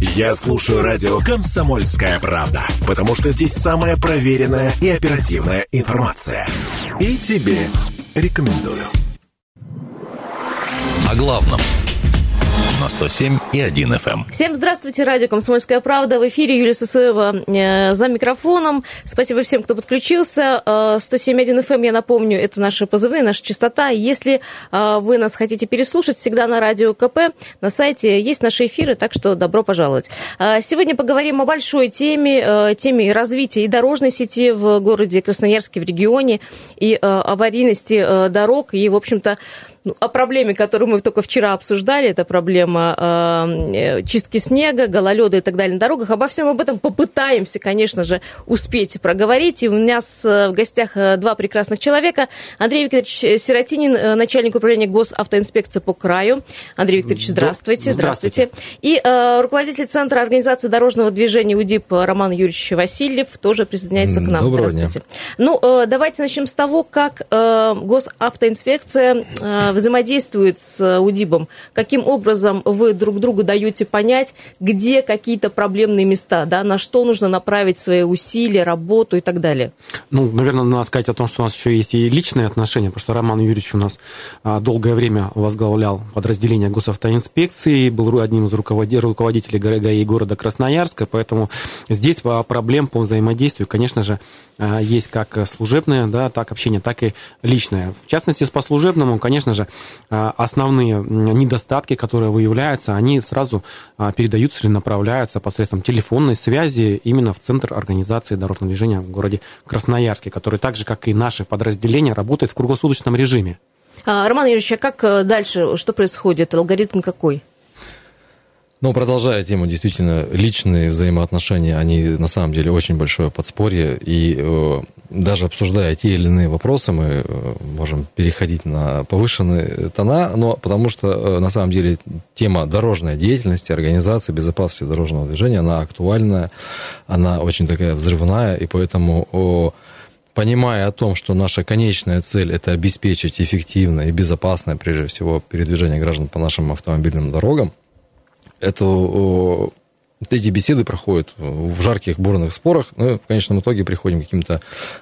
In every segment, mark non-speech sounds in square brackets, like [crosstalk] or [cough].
Я слушаю радио «Комсомольская правда», потому что здесь самая проверенная и оперативная информация. И тебе рекомендую. О главном на 107 и 1 FM. Эм. Всем здравствуйте, радио «Комсомольская правда». В эфире Юлия Сысоева э, за микрофоном. Спасибо всем, кто подключился. Э, 107.1 FM, эм, я напомню, это наши позывные, наша частота. Если э, вы нас хотите переслушать, всегда на радио КП, на сайте есть наши эфиры, так что добро пожаловать. Э, сегодня поговорим о большой теме, э, теме развития и дорожной сети в городе Красноярске, в регионе, и э, аварийности э, дорог, и, в общем-то, ну, о проблеме, которую мы только вчера обсуждали, это проблема э, чистки снега, гололеда и так далее на дорогах. Обо всем об этом попытаемся, конечно же, успеть проговорить. И у меня с, в гостях э, два прекрасных человека. Андрей Викторович Сиротинин, э, начальник управления госавтоинспекции по краю. Андрей Викторович, здравствуйте. Здравствуйте. здравствуйте. И э, руководитель Центра организации дорожного движения УДИП Роман Юрьевич Васильев тоже присоединяется к нам. Доброго здравствуйте. Дня. Ну, э, давайте начнем с того, как э, госавтоинспекция э, взаимодействует с э, УДИБом? Каким образом вы друг другу даете понять, где какие-то проблемные места, да, на что нужно направить свои усилия, работу и так далее? Ну, наверное, надо сказать о том, что у нас еще есть и личные отношения, потому что Роман Юрьевич у нас а, долгое время возглавлял подразделение госавтоинспекции, был одним из руководителей ГАИ города Красноярска, поэтому здесь проблем по взаимодействию, конечно же, а, есть как служебное, да, так общение, так и личное. В частности, по служебному, конечно же, а, основные недостатки, которые выявляются, они сразу а, передаются или направляются посредством телефонной связи именно в Центр организации дорожного движения в городе Красноярске, который так же, как и наши подразделения, работает в круглосуточном режиме. Роман Юрьевич, а как э, дальше, что происходит? Алгоритм какой? Ну, продолжая тему, действительно, личные взаимоотношения, они на самом деле очень большое подспорье, и э, даже обсуждая те или иные вопросы, мы э, можем переходить на повышенные тона, но потому что э, на самом деле тема дорожной деятельности, организации безопасности дорожного движения, она актуальная, она очень такая взрывная, и поэтому... Э, понимая о том, что наша конечная цель – это обеспечить эффективное и безопасное, прежде всего, передвижение граждан по нашим автомобильным дорогам, это эти беседы проходят в жарких бурных спорах, но в конечном итоге приходим к каким-то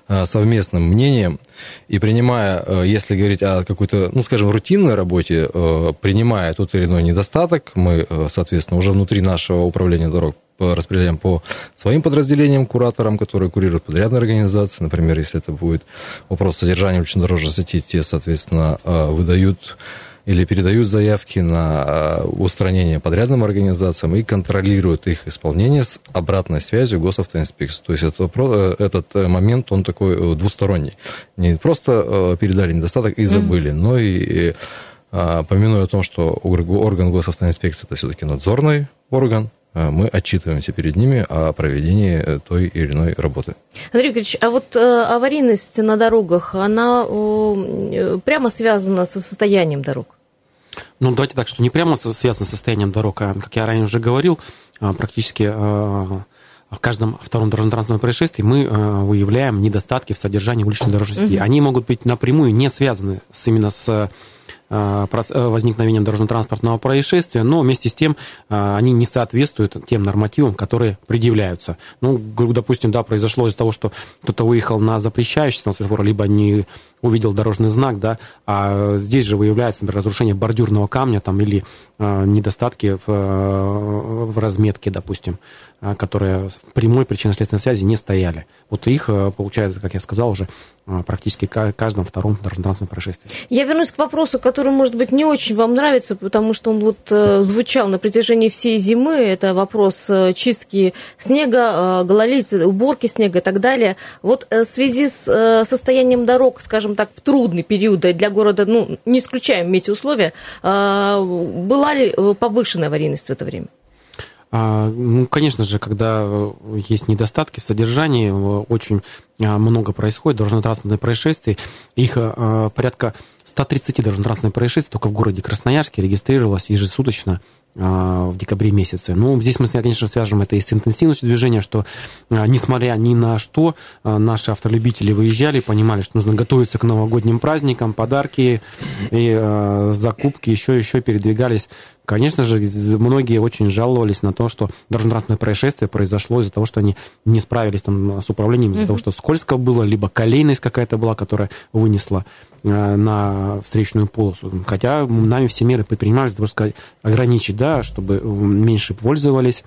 а, совместным мнениям. И принимая, э, если говорить о какой-то, ну, скажем, рутинной работе, э, принимая тот или иной недостаток, мы, э, соответственно, уже внутри нашего управления дорог распределяем по своим подразделениям, кураторам, которые курируют подрядные организации. Например, если это будет вопрос содержания улично-дорожной сети, те, соответственно, выдают или передают заявки на э, устранение подрядным организациям и контролируют их исполнение с обратной связью госавтоинспекции. То есть этот, э, этот э, момент, он такой двусторонний. Не просто передали недостаток и забыли, mm-hmm. но и помянуя о том, что орган госавтоинспекции это все-таки надзорный орган, мы отчитываемся перед ними о проведении той или иной работы. Андрей Викторович, а вот аварийность на дорогах, она прямо связана со состоянием дорог? Ну, давайте так, что не прямо связано с состоянием дорог, а, как я ранее уже говорил, а, практически а, в каждом втором дорожно-транспортном происшествии мы выявляем недостатки в содержании уличной дорожной сети. Угу. Они могут быть напрямую не связаны с, именно с Э, э, возникновением дорожно-транспортного происшествия, но вместе с тем э, они не соответствуют тем нормативам, которые предъявляются. Ну, допустим, да, произошло из-за того, что кто-то выехал на запрещающий светофор, либо не увидел дорожный знак, да, а здесь же выявляется, например, разрушение бордюрного камня там, или недостатки в, в разметке, допустим, которые в прямой причинно-следственной связи не стояли. Вот их, получается, как я сказал уже, практически каждом втором дорожно-транспортном происшествии. Я вернусь к вопросу, который, может быть, не очень вам нравится, потому что он вот э, звучал на протяжении всей зимы. Это вопрос э, чистки снега, э, гололедицы, уборки снега и так далее. Вот в связи с состоянием дорог, скажем так, в трудный период для города, ну, не исключаем метеоусловия, была ли повышенная аварийность в это время? А, ну, конечно же, когда есть недостатки в содержании, очень много происходит дорожно-транспортных происшествий. Их порядка 130 дорожно-транспортных происшествий только в городе Красноярске регистрировалось ежесуточно а, в декабре месяце. Ну, здесь мы, конечно, свяжем это и с интенсивностью движения, что, а, несмотря ни на что, а, наши автолюбители выезжали, понимали, что нужно готовиться к новогодним праздникам, подарки и закупки, еще, еще передвигались Конечно же, многие очень жаловались на то, что дорожно-транспортное происшествие произошло из-за того, что они не справились там, с управлением, из-за mm-hmm. того, что скользко было, либо колейность какая-то была, которая вынесла э, на встречную полосу. Хотя нами все меры предпринимались, можно сказать, ограничить, да, чтобы меньше пользовались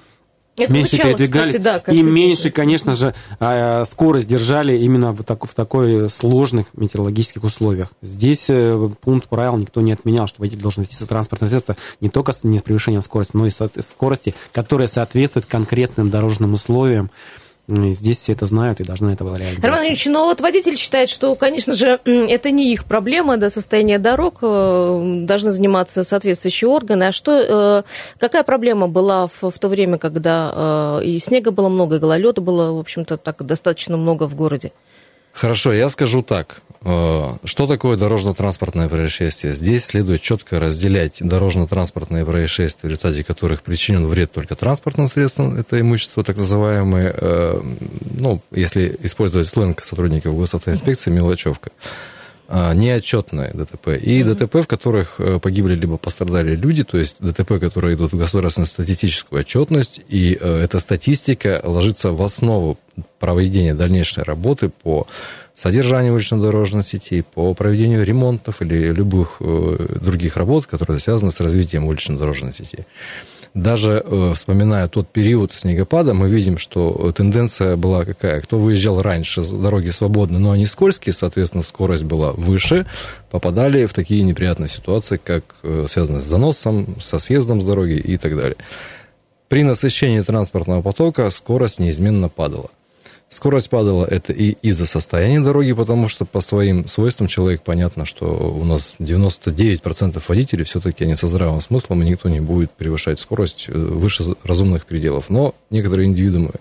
это меньше звучало, передвигались, кстати, да, и меньше, конечно же, а, скорость держали именно в, так, в такой сложных метеорологических условиях. Здесь э, пункт правил никто не отменял, что водитель должен вести транспортное средство не только с, не с превышением скорости, но и с скорости, которая соответствует конкретным дорожным условиям. Здесь все это знают и должны это реализовать. Роман Ильич, но вот водитель считает, что, конечно же, это не их проблема, да, состояние дорог, э, должны заниматься соответствующие органы. А что, э, какая проблема была в, в то время, когда э, и снега было много, и гололеда было, в общем-то, так достаточно много в городе? Хорошо, я скажу так. Э, что такое дорожно-транспортное происшествие? Здесь следует четко разделять дорожно-транспортные происшествия, в результате которых причинен вред только транспортным средствам, это имущество так называемое, э, ну, если использовать сленг сотрудников госавтоинспекции, мелочевка а, неотчетное ДТП. И mm-hmm. ДТП, в которых э, погибли либо пострадали люди, то есть ДТП, которые идут в государственную статистическую отчетность, и э, эта статистика ложится в основу проведения дальнейшей работы по содержанию улично-дорожной сети, по проведению ремонтов или любых э, других работ, которые связаны с развитием улично-дорожной сети даже э, вспоминая тот период снегопада, мы видим, что тенденция была какая? Кто выезжал раньше, дороги свободны, но они скользкие, соответственно, скорость была выше, попадали в такие неприятные ситуации, как э, связанные с заносом, со съездом с дороги и так далее. При насыщении транспортного потока скорость неизменно падала. Скорость падала это и из-за состояния дороги, потому что по своим свойствам человек, понятно, что у нас 99% водителей все-таки они со здравым смыслом, и никто не будет превышать скорость э, выше разумных пределов. Но некоторые индивидуумы,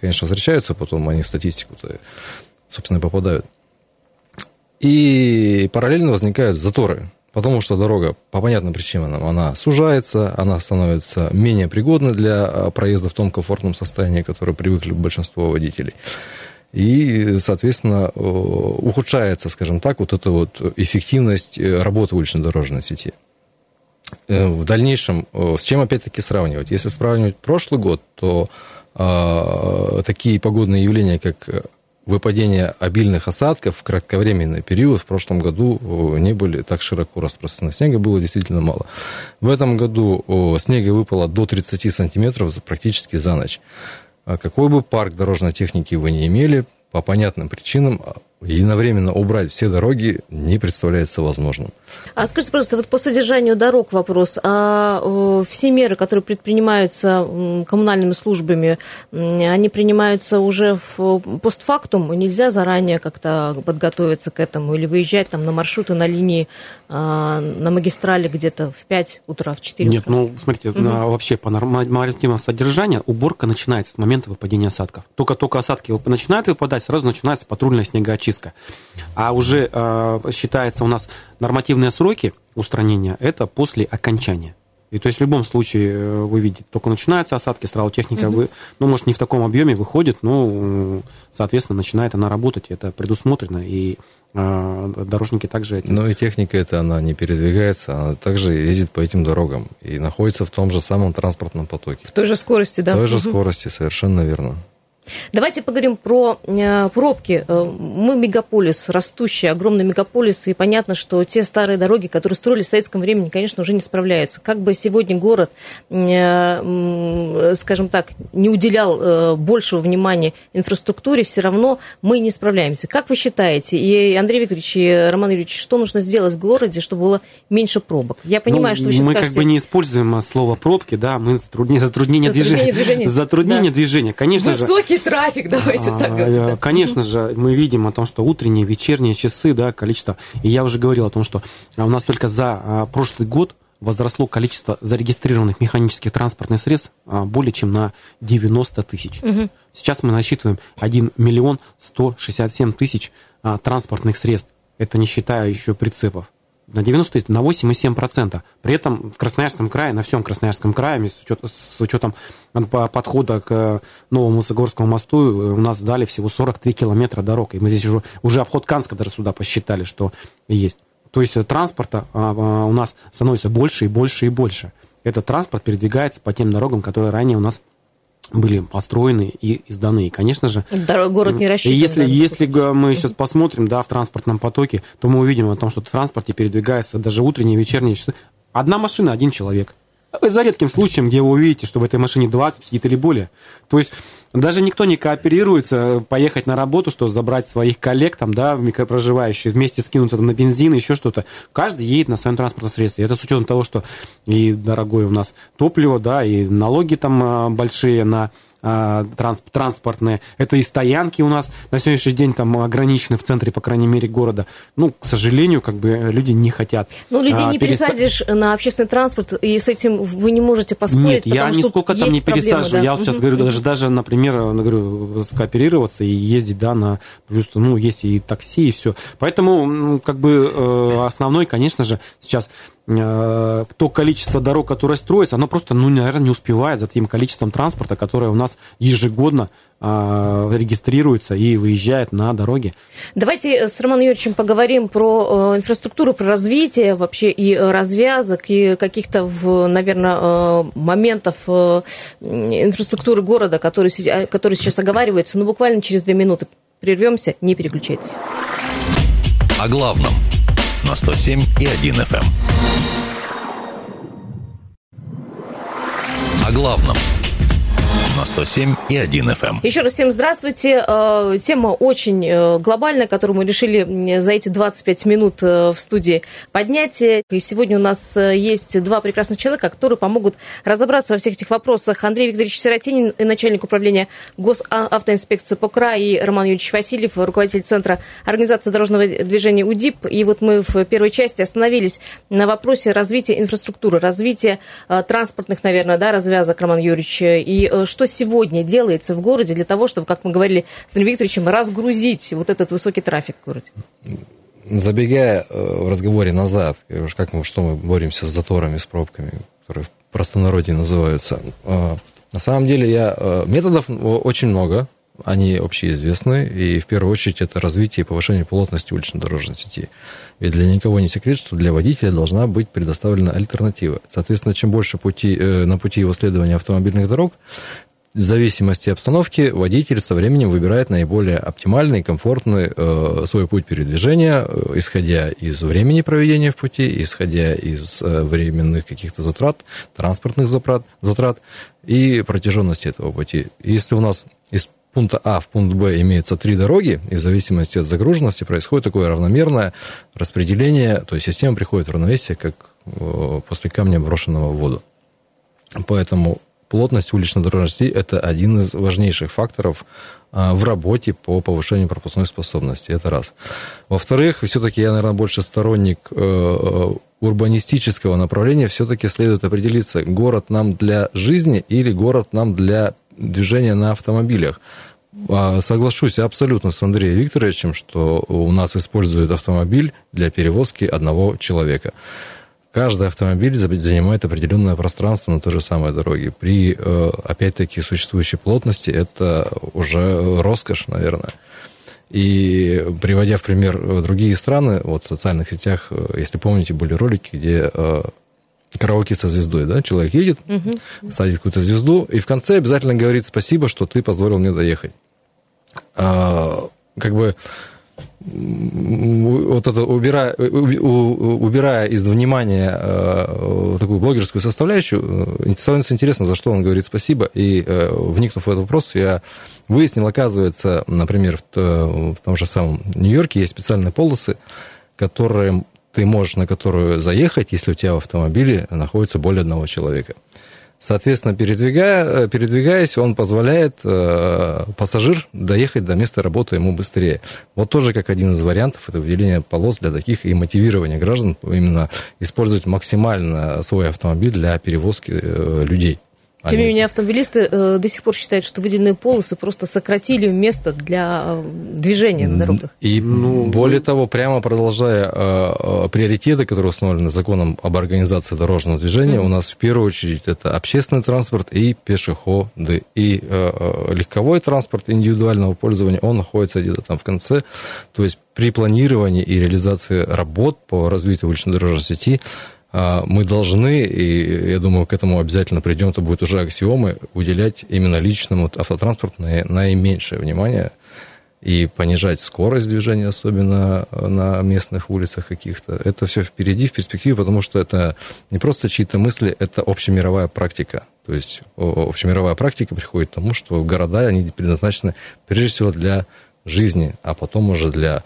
конечно, встречаются, потом они в статистику-то, собственно, попадают. И параллельно возникают заторы потому что дорога по понятным причинам она сужается, она становится менее пригодной для а, проезда в том комфортном состоянии, которое привыкли большинство водителей. И, соответственно, ухудшается, скажем так, вот эта вот эффективность э, работы улично-дорожной сети. Э, в дальнейшем, с чем опять-таки сравнивать? Если сравнивать прошлый год, то э, такие погодные явления, как выпадения обильных осадков в кратковременный период в прошлом году не были так широко распространены. Снега было действительно мало. В этом году снега выпало до 30 сантиметров практически за ночь. А какой бы парк дорожной техники вы не имели, по понятным причинам единовременно убрать все дороги не представляется возможным. А скажите, пожалуйста, вот по содержанию дорог вопрос. А э, все меры, которые предпринимаются коммунальными службами, они принимаются уже в постфактум? Нельзя заранее как-то подготовиться к этому или выезжать там на маршруты, на линии, а, на магистрали где-то в 5 утра, в 4 Нет, утра? ну, смотрите, угу. на, вообще по нормативному содержанию уборка начинается с момента выпадения осадков. Только-только осадки начинают выпадать, сразу начинается патрульная снегоочистка. А уже э, считается у нас нормативные сроки устранения, это после окончания. И то есть в любом случае э, вы видите, только начинаются осадки, сразу техника, угу. вы, ну, может, не в таком объеме выходит, но, соответственно, начинает она работать, это предусмотрено, и э, дорожники также... Этим... Ну и техника эта, она не передвигается, она также ездит по этим дорогам и находится в том же самом транспортном потоке. В той же скорости, да? В той же угу. скорости, совершенно верно. Давайте поговорим про э, пробки. Э, мы мегаполис, растущий, огромный мегаполис, и понятно, что те старые дороги, которые строились в советском времени, конечно, уже не справляются. Как бы сегодня город, э, скажем так, не уделял большего внимания инфраструктуре, все равно мы не справляемся. Как вы считаете, и Андрей Викторович, и Роман Юрьевич, что нужно сделать в городе, чтобы было меньше пробок? Я понимаю, ну, что вы сейчас Мы скажете... как бы не используем слово пробки, да, мы затруднение, затруднение, затруднение движения. движения. Затруднение да. движения, конечно Высокий же. Высокий трафик, давайте а, так говорить. Конечно же, мы видим о том, что утренние, вечерние часы, да, количество. И я уже говорил о том, что у нас только за а, прошлый год возросло количество зарегистрированных механических транспортных средств более чем на 90 тысяч. Угу. Сейчас мы насчитываем 1 миллион 167 тысяч транспортных средств. Это не считая еще прицепов. На 90 на 8,7%. При этом в Красноярском крае, на всем Красноярском крае, с учетом, с учетом подхода к Новому Высогорскому мосту, у нас дали всего 43 километра дорог. И мы здесь уже, уже обход Канска даже сюда посчитали, что есть. То есть транспорта а, а, у нас становится больше и больше и больше. Этот транспорт передвигается по тем дорогам, которые ранее у нас были построены и сданы. И, конечно же... город не рассчитан. Если, да, если мы сейчас посмотрим да, в транспортном потоке, то мы увидим о том, что в транспорте передвигается даже утренние и вечерние часы. Одна машина, один человек. За редким случаем, где вы увидите, что в этой машине 20 сидит или более. То есть даже никто не кооперируется поехать на работу, что забрать своих коллег, там, да, микропроживающих, вместе скинуться на бензин, еще что-то. Каждый едет на своем транспортном средстве. Это с учетом того, что и дорогое у нас топливо, да, и налоги там а, большие на а, транспортные. Это и стоянки у нас на сегодняшний день там ограничены в центре, по крайней мере, города. Ну, к сожалению, как бы люди не хотят. Ну, людей а, не перес... пересадишь на общественный транспорт, и с этим вы не можете поспорить. Нет, я нисколько там не пересаживаю. Да? Я вот сейчас говорю, даже, даже, например, говорю, кооперироваться и ездить, да, на плюс, ну, есть и такси, и все. Поэтому, ну, как бы э, основной, конечно же, сейчас то количество дорог, которое строится, оно просто, ну, наверное, не успевает за тем количеством транспорта, которое у нас ежегодно э, регистрируется и выезжает на дороги. Давайте с Романом Юрьевичем поговорим про э, инфраструктуру, про развитие вообще и развязок, и каких-то, наверное, моментов инфраструктуры города, который, который сейчас оговаривается. Ну, буквально через две минуты прервемся, не переключайтесь. О главном на 107 и 1 FM. Главном – на 107 и 1 FM. Эм. Еще раз всем здравствуйте. Э, тема очень э, глобальная, которую мы решили за эти 25 минут э, в студии поднять. И сегодня у нас есть два прекрасных человека, которые помогут разобраться во всех этих вопросах. Андрей Викторович Сиротинин, начальник управления госавтоинспекции по краю, и Роман Юрьевич Васильев, руководитель Центра организации дорожного движения УДИП. И вот мы в первой части остановились на вопросе развития инфраструктуры, развития транспортных, наверное, да, развязок, Роман Юрьевич, и что сегодня делается в городе для того, чтобы, как мы говорили с Андреем Викторовичем, разгрузить вот этот высокий трафик в городе? Забегая э, в разговоре назад, как мы, что мы боремся с заторами, с пробками, которые в простонародье называются. Э, на самом деле я, э, методов очень много, они общеизвестны, и в первую очередь это развитие и повышение плотности улично-дорожной сети. Ведь для никого не секрет, что для водителя должна быть предоставлена альтернатива. Соответственно, чем больше пути, на пути его следования автомобильных дорог, в зависимости от обстановки водитель со временем выбирает наиболее оптимальный, комфортный э, свой путь передвижения, э, исходя из времени проведения в пути, исходя из э, временных каких-то затрат, транспортных затрат, затрат и протяженности этого пути. Если у нас из пункта А в пункт Б имеются три дороги, и в зависимости от загруженности происходит такое равномерное распределение, то есть система приходит в равновесие, как э, после камня, брошенного в воду. Поэтому плотность улично-дорожной сети – это один из важнейших факторов а, в работе по повышению пропускной способности. Это раз. Во-вторых, все-таки я, наверное, больше сторонник э, урбанистического направления. Все-таки следует определиться, город нам для жизни или город нам для движения на автомобилях. А, соглашусь абсолютно с Андреем Викторовичем, что у нас используют автомобиль для перевозки одного человека. Каждый автомобиль занимает определенное пространство на той же самой дороге. При, э, опять-таки, существующей плотности это уже роскошь, наверное. И приводя в пример э, другие страны, вот в социальных сетях, э, если помните, были ролики, где караоке со звездой, да, человек едет, угу. садит какую-то звезду, и в конце обязательно говорит спасибо, что ты позволил мне доехать. А, как бы вот это убирая, убирая из внимания э, такую блогерскую составляющую, э, становится интересно, за что он говорит спасибо. И э, вникнув в этот вопрос, я выяснил, оказывается, например, в том же самом Нью-Йорке есть специальные полосы, которые ты можешь на которую заехать, если у тебя в автомобиле находится более одного человека. Соответственно, передвигая, передвигаясь, он позволяет э, пассажир доехать до места работы ему быстрее. Вот тоже как один из вариантов это выделение полос для таких и мотивирования граждан именно использовать максимально свой автомобиль для перевозки э, людей. Тем не менее, автомобилисты э, до сих пор считают, что выделенные полосы просто сократили место для э, движения на дорогах. И Ну, более того, прямо продолжая э, э, приоритеты, которые установлены законом об организации дорожного движения, у нас в первую очередь это общественный транспорт и пешеходы. И э, э, легковой транспорт индивидуального пользования, он находится где-то там в конце. То есть при планировании и реализации работ по развитию улично-дорожной сети мы должны, и я думаю, к этому обязательно придем, это будет уже аксиомы, уделять именно личному автотранспорту наи- наименьшее внимание и понижать скорость движения, особенно на местных улицах каких-то. Это все впереди, в перспективе, потому что это не просто чьи-то мысли, это общемировая практика. То есть общемировая практика приходит к тому, что города, они предназначены прежде всего для жизни, а потом уже для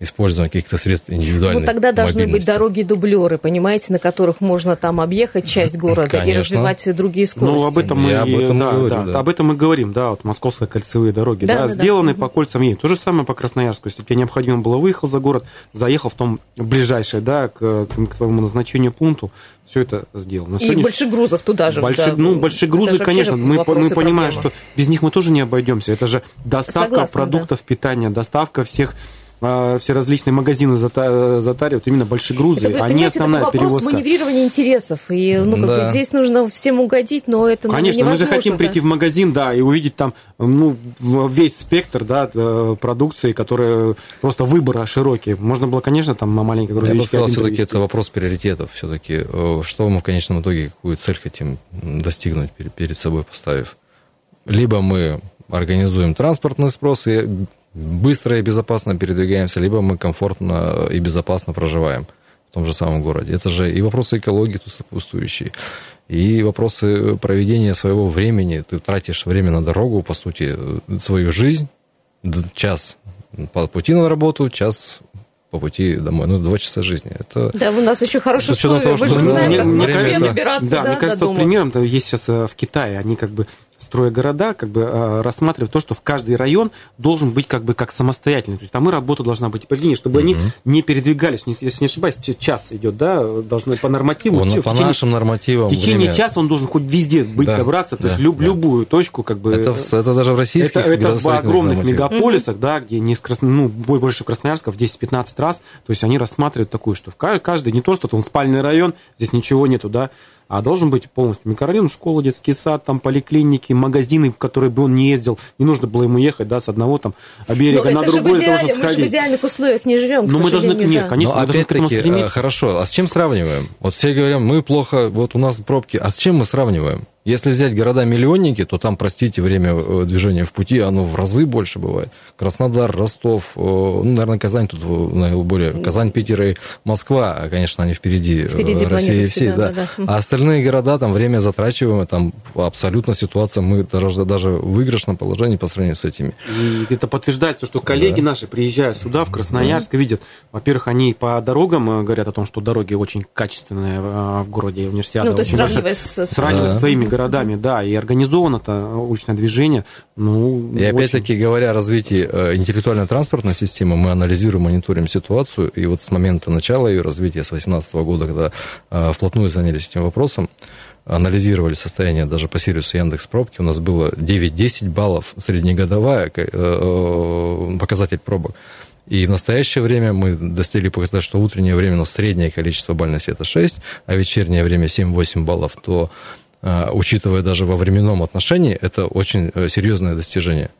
использования каких-то средств индивидуальной Ну, тогда должны быть дороги-дублеры, понимаете, на которых можно там объехать часть города и Конечно. развивать другие скорости. Ну, об этом мы, Я об и- этом и да, говорю, да, да. об этом мы говорим, да, вот московские кольцевые дороги, Да, да, да, да. сделаны Мгм. по кольцам ей. То же самое по Красноярску. Если тебе необходимо было, выехал за город, заехал в том ближайшее, да, к, к твоему назначению пункту, все это сделано. И больше грузов туда же. Большие, да. ну, большие Это грузы, конечно, мы, мы и понимаем, проблема. что без них мы тоже не обойдемся. Это же доставка Согласна, продуктов питания, доставка всех а, все различные магазины зата- затаривают именно большие грузы, Это, а не основная такой вопрос перевозка. маневрирования интересов. И ну, как Да. бы здесь нужно всем угодить, но это Конечно, мы же хотим да. прийти в магазин, да, и увидеть там, ну, весь спектр, да, э, продукции, которая просто выбора широкий. Можно было, конечно, там на маленький Я бы сказал, все-таки это вопрос приоритетов. Все-таки, что мы в конечном итоге, какую цель хотим достигнуть перед собой поставив. Либо мы организуем транспортный спрос и быстро и безопасно передвигаемся, либо мы комфортно и безопасно проживаем в том же самом городе. Это же и вопросы экологии тут сопутствующие, и вопросы проведения своего времени. Ты тратишь время на дорогу, по сути, свою жизнь, час по пути на работу, час по пути домой. Ну, два часа жизни. Это Да, у нас еще хорошие условия. того, что же ну, знаете, как в Москве это- добираться Да, да, мне до кажется, вот примером то есть сейчас э, в Китае, они как бы строя города, как бы э, рассматривают то, что в каждый район должен быть как бы как самостоятельный. То есть там и работа должна быть определена, чтобы они не передвигались. Если не ошибаюсь, час идет, да, должны по нормативу. Он в по течение- нашим нормативам В течение время- часа он должен хоть везде быть, Да, добраться, то да, есть люб- да. любую точку, как бы. Это, в- это даже в российских это, это в огромных нормативах. мегаполисах, да, где не с Крас- ну, больше Красноярска в 10-15 раз, то есть они рассматривают такую, что в ка- каждый, не то, что там спальный район, здесь ничего нету, да, а должен быть полностью микрорайон, школа, детский сад, там поликлиники, магазины, в которые бы он не ездил, не нужно было ему ехать, да, с одного там берега Но на Ну, в другой, идеале, чтобы мы же в сходить. идеальных условиях не живем, к Ну, мы должны, сожалению, нет, да. конечно, Но мы должны к этому опять-таки, стремиться. э, хорошо, а с чем сравниваем? Вот все говорят, мы плохо, вот у нас пробки, а с чем мы сравниваем? Если взять города-миллионники, то там, простите, время э, движения в пути, оно в разы больше бывает. Краснодар, Ростов, э, ну, наверное, Казань тут э, наиболее, Казань, Питер и Москва, а, конечно, они впереди, Впереди России всей, да. да, да. А остальные города, там время затрачиваемое, там абсолютно ситуация, мы даже, даже в выигрышном положении по сравнению с этими. И это подтверждает то, что коллеги наши, приезжая сюда, в Красноярск, видят, во-первых, они по дорогам говорят о том, что дороги очень качественные в городе универсиада. Ну, то есть сравнивая с... с- Сравнивая Да. с своими городами, да, и организовано-то уличное движение, ну, И опять-таки, говоря о развитии э, интеллектуально-транспортной системы, мы анализируем, мониторим ситуацию, и вот с момента начала ее развития, с 2018 года, когда э, вплотную занялись этим вопросом, анализировали состояние даже по сервису Яндекс Пробки, у нас было 9-10 баллов среднегодовая э, показатель пробок. И в настоящее время мы достигли показать, что утреннее время у нас среднее количество бальности это 6, а вечернее время 7-8 баллов, то, учитывая даже во временном отношении, это очень э, серьезное достижение.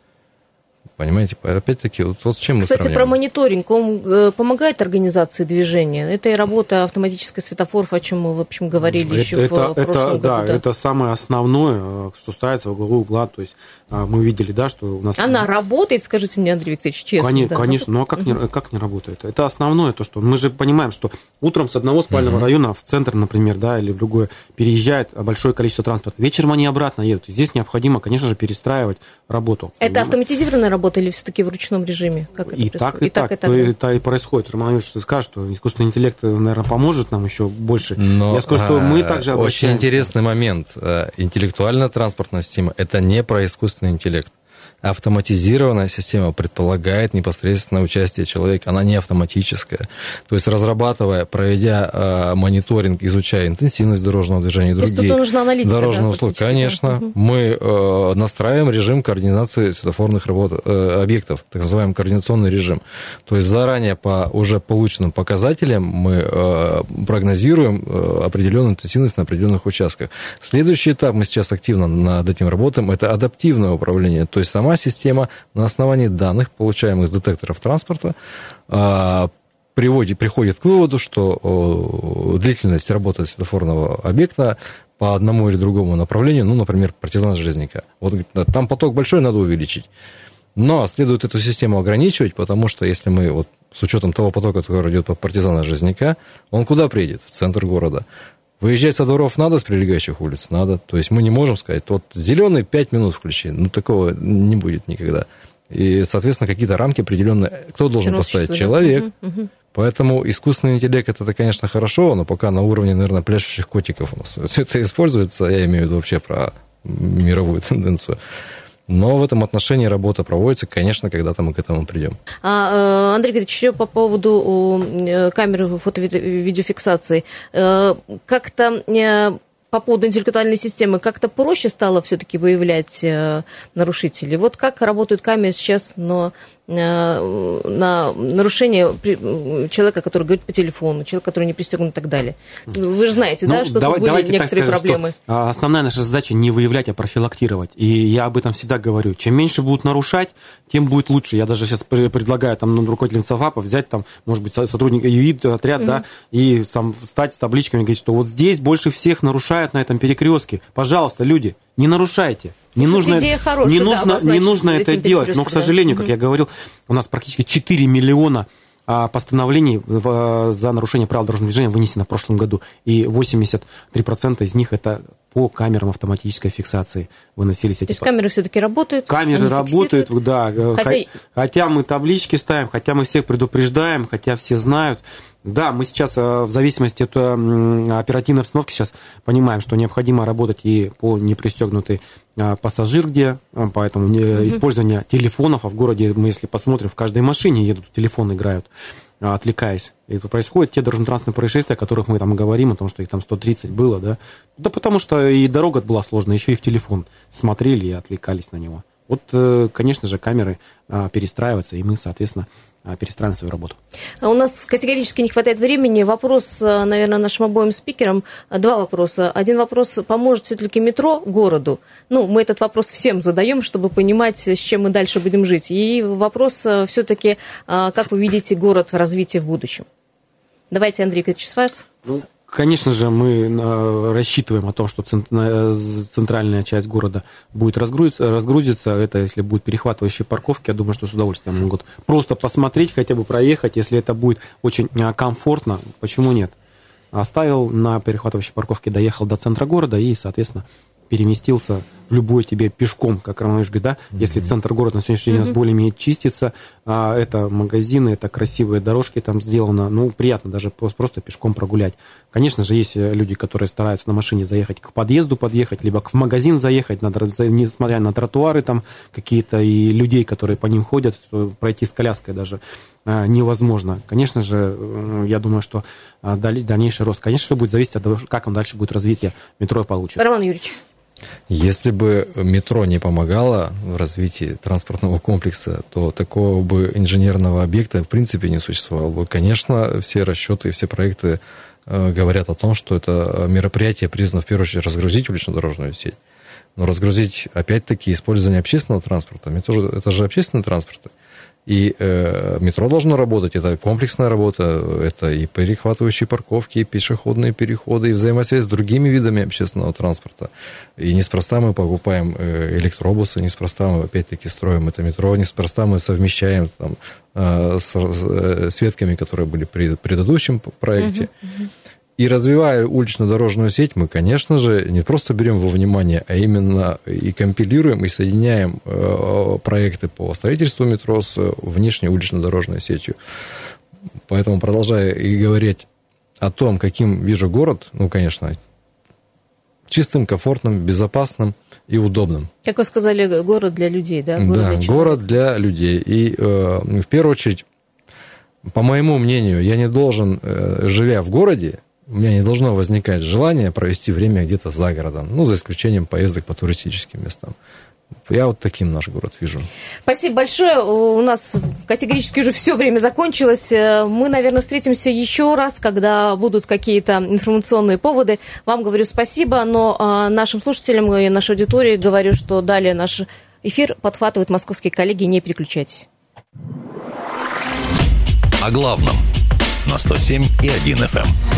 Понимаете? Опять-таки, вот, вот с чем мы Кстати, про сравниваем? мониторинг. Он э, помогает организации движения. Это и работа автоматической светофоров, о чем мы, в общем, говорили это, еще в это, э, прошлом это, да, году. да. это самое основное, э, что ставится во главу угла. То есть а, мы видели, да, что у нас... Она работает, скажите мне, Андрей Викторович, честно. Конечно, да, конечно. ну а как, не, как не работает? Это основное то, что мы же понимаем, что утром с одного спального района в центр, например, да, или в другое переезжает большое количество транспорта. Вечером они обратно едут. И здесь необходимо, конечно же, перестраивать работу. Это Ну, автоматизированная работа или все-таки в ручном режиме? Как это и происходит? так, и, так, и то и, это и происходит. Роман Ильич, ты скажешь, что искусственный интеллект, наверное, поможет нам еще больше. Но, Я скажу, что мы а, также Очень обращаемся. интересный момент. Э, Интеллектуальная транспортная система – это не про искусственный интеллект. Автоматизированная система предполагает непосредственное участие человека, она не автоматическая. То есть разрабатывая, проведя э, мониторинг, изучая интенсивность дорожного движения и другие То есть тут нужна аналитика, дорожные да, услуги, конечно, да. мы э, настраиваем режим координации светофорных работ, э, объектов, так называемый координационный режим. То есть заранее по уже полученным показателям мы э, прогнозируем э, определенную интенсивность на определенных участках. Следующий этап, мы сейчас активно над этим работаем, это адаптивное управление. То есть сама система на основании данных, получаемых с детекторов транспорта, э, приводит, приходит к выводу, что длительность работы светофорного объекта по одному или другому направлению, ну, например, партизан Железника. Вот там поток большой, надо увеличить. Но следует эту систему ограничивать, потому что если мы вот с учетом того потока, который идет по партизана Железняка, он куда приедет? В центр города. Выезжать со дворов надо, с прилегающих улиц надо. То есть мы не можем сказать, вот зеленый 5 минут включи. Ну, такого не будет никогда. И, соответственно, какие-то рамки определенные. Кто должен Все поставить? Человек. Мгм, мгм. Поэтому искусственный интеллект это, конечно, хорошо, но пока на уровне, наверное, пляшущих котиков у нас [laughs] это используется. Я имею в виду вообще про мировую [laughs] тенденцию. Но в этом отношении работа проводится, конечно, когда-то мы к этому придем. А, э, Андрей Григорьевич, еще по поводу э, камеры фото-видеофиксации. Э, Как-то по поводу интеллектуальной системы, как-то проще стало все-таки выявлять нарушителей? Вот как работают камеры сейчас, но на нарушение э, человека, который говорит по телефону, человек, который не пристегнут и так далее. Ну, Вы же знаете, да, что давай- были давайте некоторые скажем, что, проблемы. а, основная наша задача не выявлять, а профилактировать. И я об этом всегда говорю. Чем меньше будут нарушать, тем будет лучше. Я даже сейчас пре- предлагаю там ну, руководителям ФАПа взять там, может быть, со- сотрудника ЮИД отряд, да, и там встать с табличками и говорить, что вот здесь больше всех нарушают на этом перекрестке. Пожалуйста, люди, не нарушайте. Не Тут нужно, идея хорошая, не да, нужно, не нужно это делать. Но, к перекрестком, да. сожалению, как я говорил, у нас практически 4 миллиона а, постановлений за нарушение правил дорожного движения вынесено в прошлом году. И 83% из них это по камерам автоматической фиксации выносились То эти есть камеры все-таки работают? Камеры работают, фиксируют? да. Хотя- хо- Хотя мы таблички ставим, хотя мы всех предупреждаем, хотя все знают. Да, мы сейчас э, в зависимости от м, оперативной обстановки сейчас понимаем, что необходимо работать и по непристегнутый э, пассажир, где, э, поэтому использование телефонов, а в городе, мы если посмотрим, в каждой машине едут, телефон играют, э, отвлекаясь. И это происходят те дорожно-транспортные происшествия, о которых мы там говорим, о том, что их там 130 было, да. Да потому что и дорога была сложная, еще и в телефон смотрели и отвлекались на него. Вот, э, конечно же, камеры а, перестраиваются, и мы, соответственно, а, перестраиваем свою работу. А У нас категорически не хватает времени. Вопрос, э, наверное, нашим обоим спикерам. Два вопроса. Один вопрос, поможет все-таки метро городу? Ну, мы этот вопрос всем задаем, чтобы понимать, с чем мы дальше будем жить. И вопрос все-таки, как вы видите город в развитии в будущем? Давайте, Андрей вас. Ну, конечно же, мы э, рассчитываем о том, что з- центральная часть города будет разгрузиться. Это если будут перехватывающие парковки, я думаю, что с удовольствием могут просто посмотреть, хотя бы проехать. Если это будет очень э, комфортно, почему нет? Оставил на перехватывающей парковке, доехал до центра города и, соответственно, переместился любой тебе пешком, как Романович говорит, да, если центр города на сегодняшний день у нас более-менее чистится, а, это магазины, это красивые дорожки там сделано, ну, приятно даже просто, просто пешком прогулять. Конечно же, есть э, люди, которые стараются на машине заехать к подъезду подъехать, либо в магазин заехать, на, несмотря на тротуары там какие-то и людей, которые по ним ходят, пройти с коляской даже а, невозможно. Конечно же, э, я думаю, что а, дальнейший рост, конечно, все будет зависеть от того, как он дальше будет развитие метро получит. Роман Юрьевич. Если бы метро не помогало в развитии транспортного комплекса, то такого бы инженерного объекта в принципе не существовало бы. Конечно, все расчеты и все проекты э, говорят о том, что это мероприятие призвано в первую очередь разгрузить улично-дорожную сеть. Но разгрузить, опять-таки, использование общественного транспорта, это же, это же общественный транспорт. И э, метро должно работать, это комплексная работа, это и перехватывающие парковки, и пешеходные переходы, и взаимосвязь с другими видами общественного транспорта. И неспроста мы покупаем э, электробусы, неспроста мы опять-таки строим это метро, неспроста мы совмещаем там, э, с, э, с ветками, которые были при предыдущем проекте. И развивая улично-дорожную сеть, мы, конечно же, не просто берем во внимание, а именно и компилируем, и соединяем э, проекты по строительству метро с внешней улично-дорожной сетью. Поэтому, продолжая и говорить о том, каким вижу город, ну, конечно, чистым, комфортным, безопасным, и удобным. Как вы сказали, город для людей, да? Город да, для человека. город для людей. И э, в первую очередь, по моему мнению, я не должен, э, живя в городе, у меня не должно возникать желание провести время где-то за городом, ну, за исключением поездок по туристическим местам. Я вот таким наш город вижу. Спасибо большое. У нас категорически уже все время закончилось. Э, Мы, наверное, встретимся еще раз, когда будут какие-то информационные поводы. Вам говорю спасибо, но а, нашим слушателям и нашей аудитории говорю, что далее наш эфир подхватывают московские коллеги. Не переключайтесь. О главном на 107 и 1 FM.